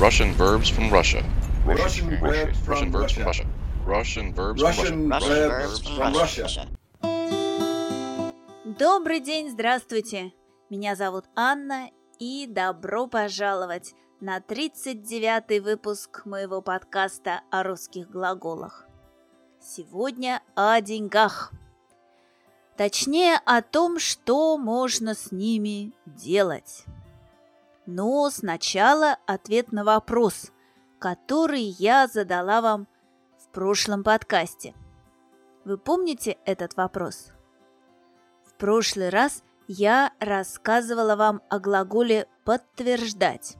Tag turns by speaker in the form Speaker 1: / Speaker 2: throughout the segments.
Speaker 1: Russian verbs from Russia.
Speaker 2: Russian verbs
Speaker 1: Russian
Speaker 2: from
Speaker 1: verbs from
Speaker 2: Russia.
Speaker 1: Russia. Russian verbs
Speaker 2: Russian
Speaker 1: from Russia.
Speaker 2: verbs from Russia.
Speaker 3: Добрый день, здравствуйте! Меня зовут Анна, и добро пожаловать на 39-й выпуск моего подкаста о русских глаголах. Сегодня о деньгах. Точнее, о том, что можно с ними делать. Но сначала ответ на вопрос, который я задала вам в прошлом подкасте. Вы помните этот вопрос? В прошлый раз я рассказывала вам о глаголе «подтверждать».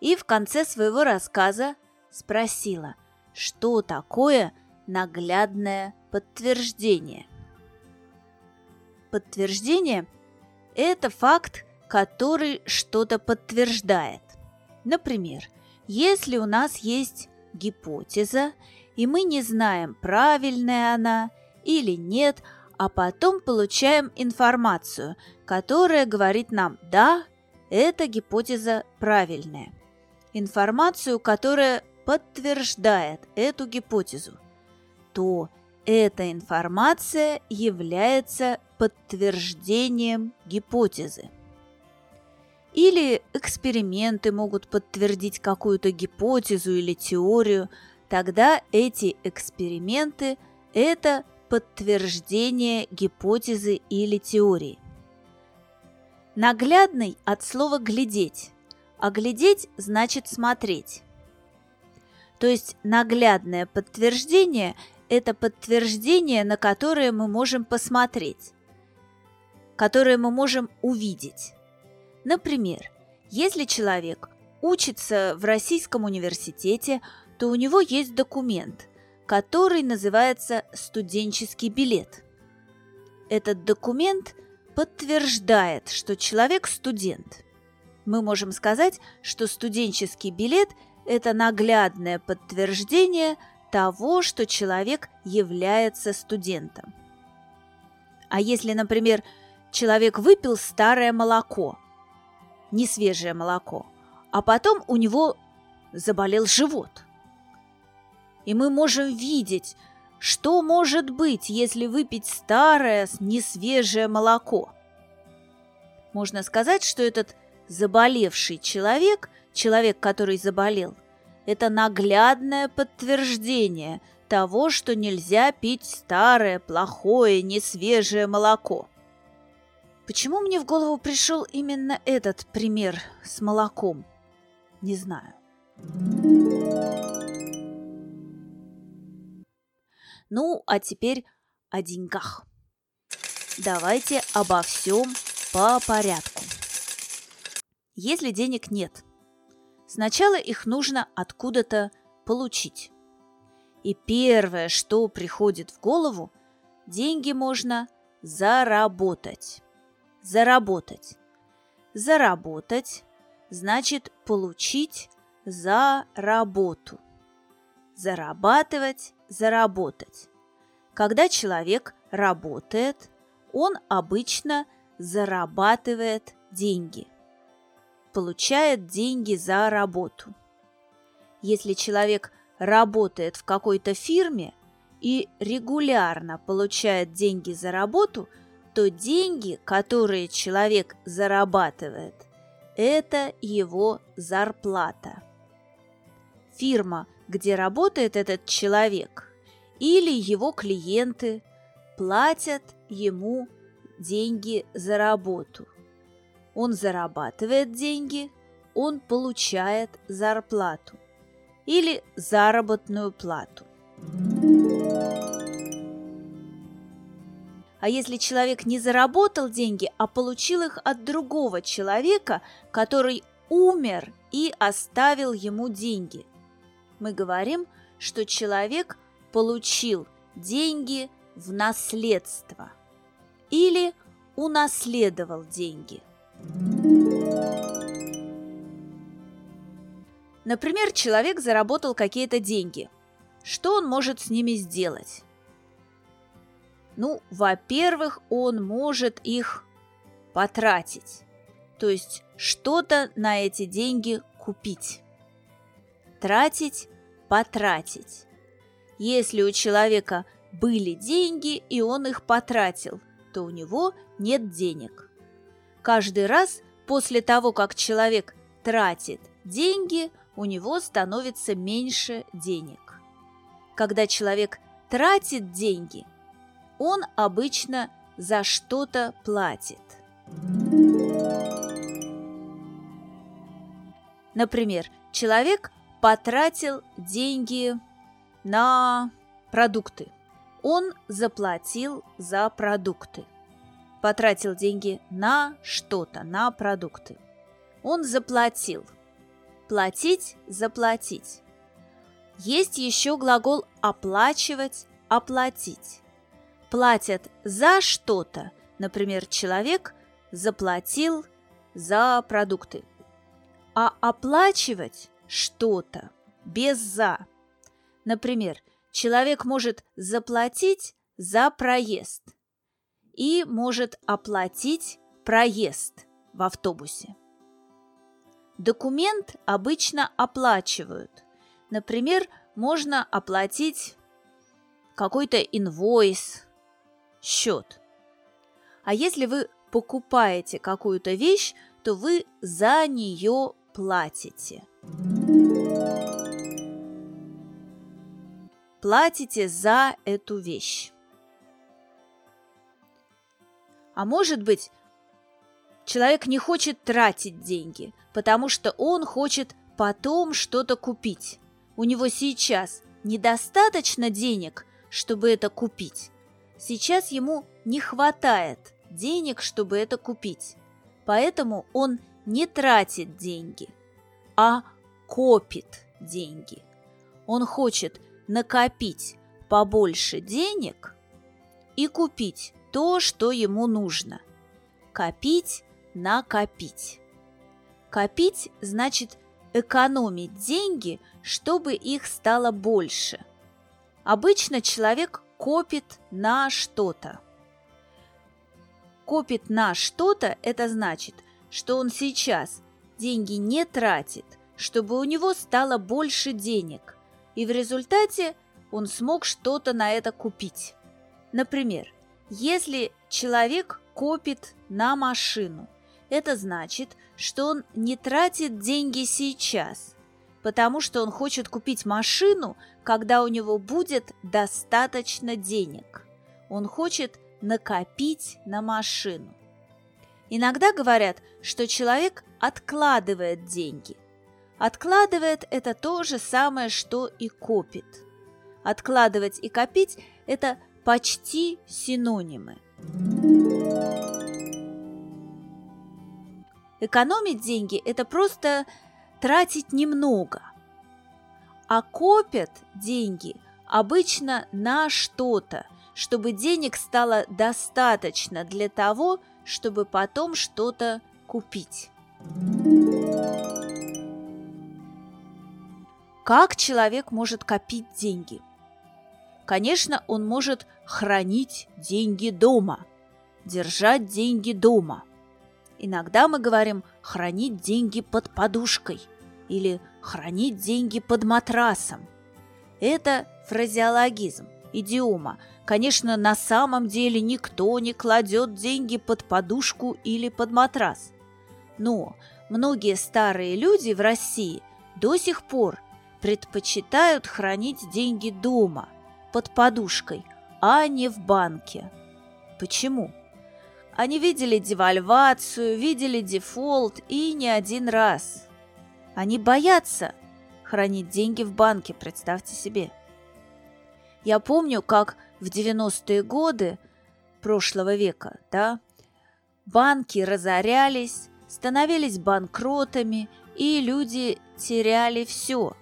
Speaker 3: И в конце своего рассказа спросила, что такое наглядное подтверждение. Подтверждение – это факт, который что-то подтверждает. Например, если у нас есть гипотеза, и мы не знаем, правильная она или нет, а потом получаем информацию, которая говорит нам «да, эта гипотеза правильная». Информацию, которая подтверждает эту гипотезу, то эта информация является подтверждением гипотезы. Или эксперименты могут подтвердить какую-то гипотезу или теорию, тогда эти эксперименты – это подтверждение гипотезы или теории. Наглядный от слова «глядеть», а «глядеть» значит «смотреть». То есть наглядное подтверждение – это подтверждение, на которое мы можем посмотреть, которое мы можем увидеть. Например, если человек учится в российском университете, то у него есть документ, который называется студенческий билет. Этот документ подтверждает, что человек студент. Мы можем сказать, что студенческий билет – это наглядное подтверждение того, что человек является студентом. А если, например, человек выпил старое молоко – не свежее молоко, а потом у него заболел живот. И мы можем видеть, что может быть, если выпить старое, несвежее молоко. Можно сказать, что этот заболевший человек, человек, который заболел, это наглядное подтверждение того, что нельзя пить старое, плохое, несвежее молоко – Почему мне в голову пришел именно этот пример с молоком? Не знаю. Ну, а теперь о деньгах. Давайте обо всем по порядку. Если денег нет, сначала их нужно откуда-то получить. И первое, что приходит в голову, деньги можно заработать заработать. Заработать значит получить за работу. Зарабатывать, заработать. Когда человек работает, он обычно зарабатывает деньги. Получает деньги за работу. Если человек работает в какой-то фирме и регулярно получает деньги за работу – то деньги, которые человек зарабатывает, это его зарплата. Фирма, где работает этот человек, или его клиенты платят ему деньги за работу. Он зарабатывает деньги, он получает зарплату или заработную плату. А если человек не заработал деньги, а получил их от другого человека, который умер и оставил ему деньги, мы говорим, что человек получил деньги в наследство или унаследовал деньги. Например, человек заработал какие-то деньги. Что он может с ними сделать? Ну, во-первых, он может их потратить, то есть что-то на эти деньги купить. Потратить – потратить. Если у человека были деньги, и он их потратил, то у него нет денег. Каждый раз после того, как человек тратит деньги, у него становится меньше денег. Когда человек тратит деньги, он обычно за что-то платит. Например, человек потратил деньги на продукты. Он заплатил за продукты. Потратил деньги на что-то, на продукты. Он заплатил. Платить – заплатить. Есть еще глагол «оплачивать», «оплатить». Платят за что-то. Например, человек заплатил за продукты. А оплачивать что-то без «за». Например, человек может заплатить за проезд и может оплатить проезд в автобусе. Документ обычно оплачивают. Например, можно оплатить какой-то инвойс, счет. А если вы покупаете какую-то вещь, то вы за нее платите. Платите за эту вещь. А может быть, человек не хочет тратить деньги, потому что он хочет потом что-то купить. У него сейчас недостаточно денег, чтобы это купить. Сейчас ему не хватает денег, чтобы это купить. Поэтому он не тратит деньги, а копит деньги. Он хочет накопить побольше денег и купить то, что ему нужно. Копить, накопить. Копить значит экономить деньги, чтобы их стало больше. Обычно человек копит на что-то. Копит на что-то – это значит, что он сейчас деньги не тратит, чтобы у него стало больше денег, и в результате он смог что-то на это купить. Например, если человек копит на машину, это значит, что он не тратит деньги сейчас, потому что он хочет купить машину, когда у него будет достаточно денег. Он хочет накопить на машину. Иногда говорят, что человек откладывает деньги. Откладывает – это то же самое, что и копит. Откладывать и копить – это почти синонимы. Экономить деньги – это просто тратить немного. А копят деньги обычно на что-то, чтобы денег стало достаточно для того, чтобы потом что-то купить. Как человек может копить деньги? Конечно, он может хранить деньги дома, держать деньги дома. Иногда мы говорим хранить деньги под подушкой или хранить деньги под матрасом. Это фразеологизм, идиома. Конечно, на самом деле никто не кладет деньги под подушку или под матрас. Но многие старые люди в России до сих пор предпочитают хранить деньги дома, под подушкой, а не в банке. Почему? Они видели девальвацию, видели дефолт и не один раз. Они боятся хранить деньги в банке, представьте себе. Я помню, как в 90-е годы прошлого века, да, банки разорялись, становились банкротами, и люди теряли все.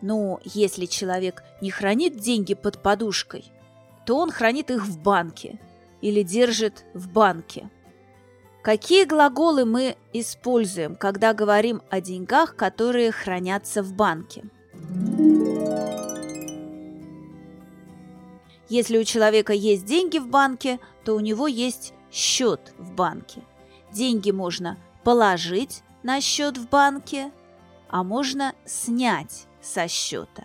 Speaker 3: Но если человек не хранит деньги под подушкой, то он хранит их в банке или держит в банке. Какие глаголы мы используем, когда говорим о деньгах, которые хранятся в банке? Если у человека есть деньги в банке, то у него есть счет в банке. Деньги можно положить на счет в банке, а можно снять со счета.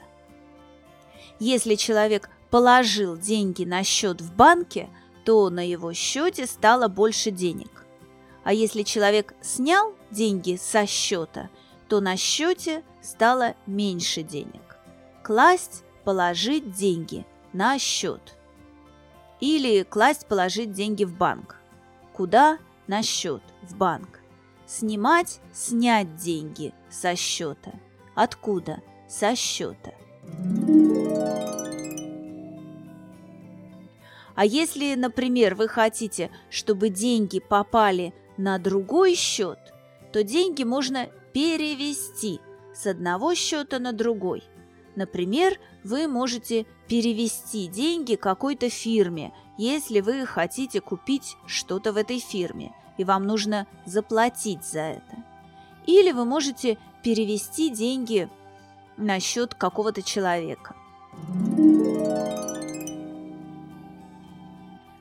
Speaker 3: Если человек положил деньги на счет в банке, то на его счете стало больше денег. А если человек снял деньги со счета, то на счете стало меньше денег. Класть – положить деньги на счет. Или класть – положить деньги в банк. Куда? На счет, в банк. Снимать – снять деньги со счета. Откуда? Со счета. А если, например, вы хотите, чтобы деньги попали на другой счет, то деньги можно перевести с одного счета на другой. Например, вы можете перевести деньги какой-то фирме, если вы хотите купить что-то в этой фирме, и вам нужно заплатить за это. Или вы можете перевести деньги на счет какого-то человека.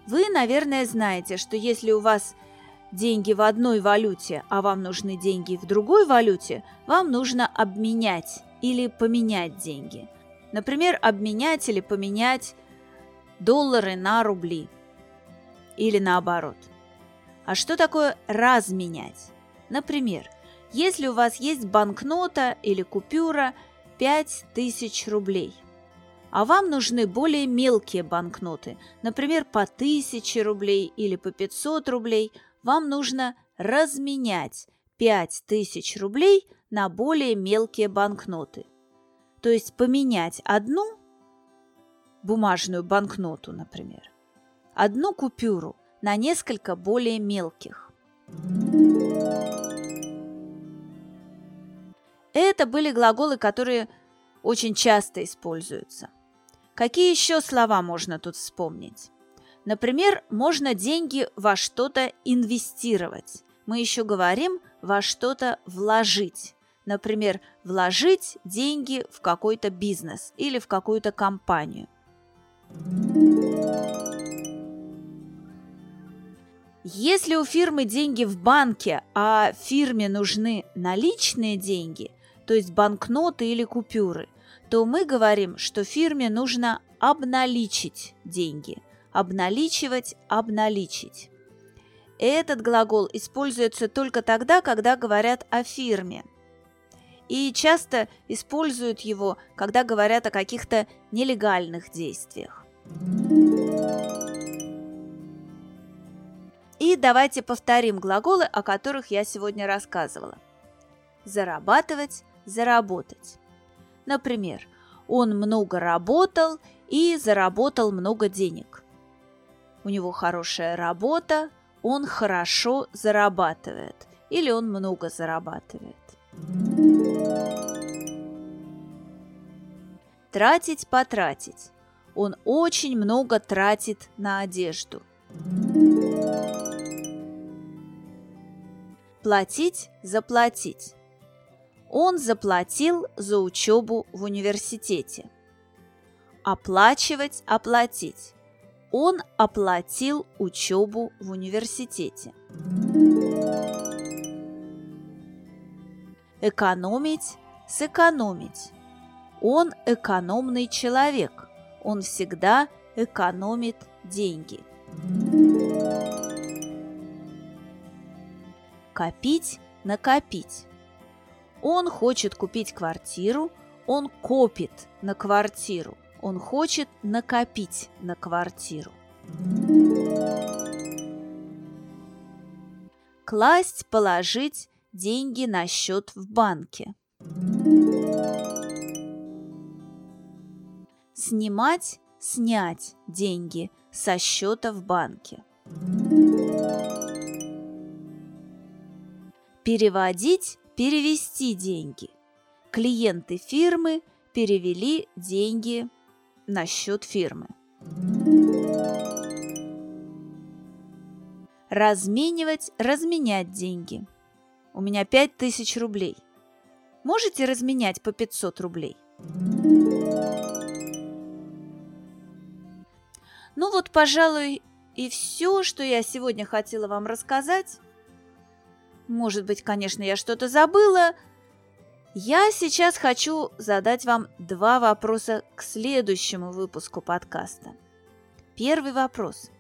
Speaker 3: Вы, наверное, знаете, что если у вас деньги в одной валюте, а вам нужны деньги в другой валюте, вам нужно обменять или поменять деньги. Например, обменять или поменять доллары на рубли. Или наоборот. А что такое разменять? Например, если у вас есть банкнота или купюра 5000 рублей – а вам нужны более мелкие банкноты, например, по 1000 рублей или по 500 рублей, вам нужно разменять 5000 рублей на более мелкие банкноты. То есть поменять одну бумажную банкноту, например, одну купюру на несколько более мелких. Это были глаголы, которые очень часто используются. Какие еще слова можно тут вспомнить? Например, можно деньги во что-то инвестировать. Мы еще говорим во что-то вложить. Например, вложить деньги в какой-то бизнес или в какую-то компанию. Если у фирмы деньги в банке, а фирме нужны наличные деньги, то есть банкноты или купюры, то мы говорим, что фирме нужно обналичить деньги. Обналичивать, обналичить. Этот глагол используется только тогда, когда говорят о фирме. И часто используют его, когда говорят о каких-то нелегальных действиях. И давайте повторим глаголы, о которых я сегодня рассказывала. Зарабатывать, заработать. Например, он много работал и заработал много денег. У него хорошая работа, он хорошо зарабатывает или он много зарабатывает. Тратить, потратить. Он очень много тратит на одежду. Платить, заплатить. Он заплатил за учебу в университете. Оплачивать, оплатить. Он оплатил учебу в университете. Экономить, сэкономить. Он экономный человек. Он всегда экономит деньги. Копить, накопить. Он хочет купить квартиру, он копит на квартиру, он хочет накопить на квартиру. Класть, положить деньги на счет в банке. Снимать, снять деньги со счета в банке. Переводить, перевести деньги. Клиенты фирмы перевели деньги на счет фирмы. Разменивать, разменять деньги. У меня 5000 рублей. Можете разменять по 500 рублей? Ну вот, пожалуй, и все, что я сегодня хотела вам рассказать. Может быть, конечно, я что-то забыла, Я сейчас хочу задать вам два вопроса к следующему выпуску подкаста. Первый вопрос.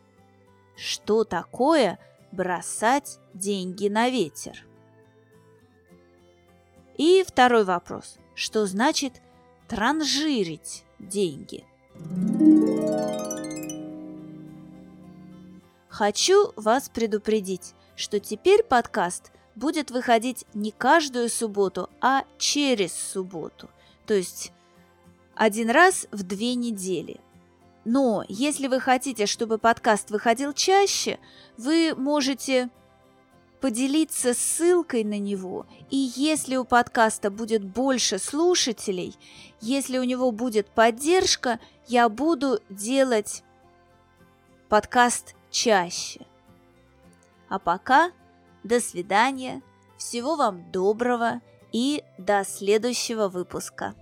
Speaker 3: Что такое бросать деньги на ветер? И второй вопрос. Что значит транжирить деньги? Хочу вас предупредить, что теперь подкаст будет выходить не каждую субботу, а через субботу. То есть один раз в две недели. Но если вы хотите, чтобы подкаст выходил чаще, вы можете поделиться ссылкой на него. И если у подкаста будет больше слушателей, если у него будет поддержка, я буду делать подкаст чаще. А пока до свидания, всего вам доброго и до следующего выпуска.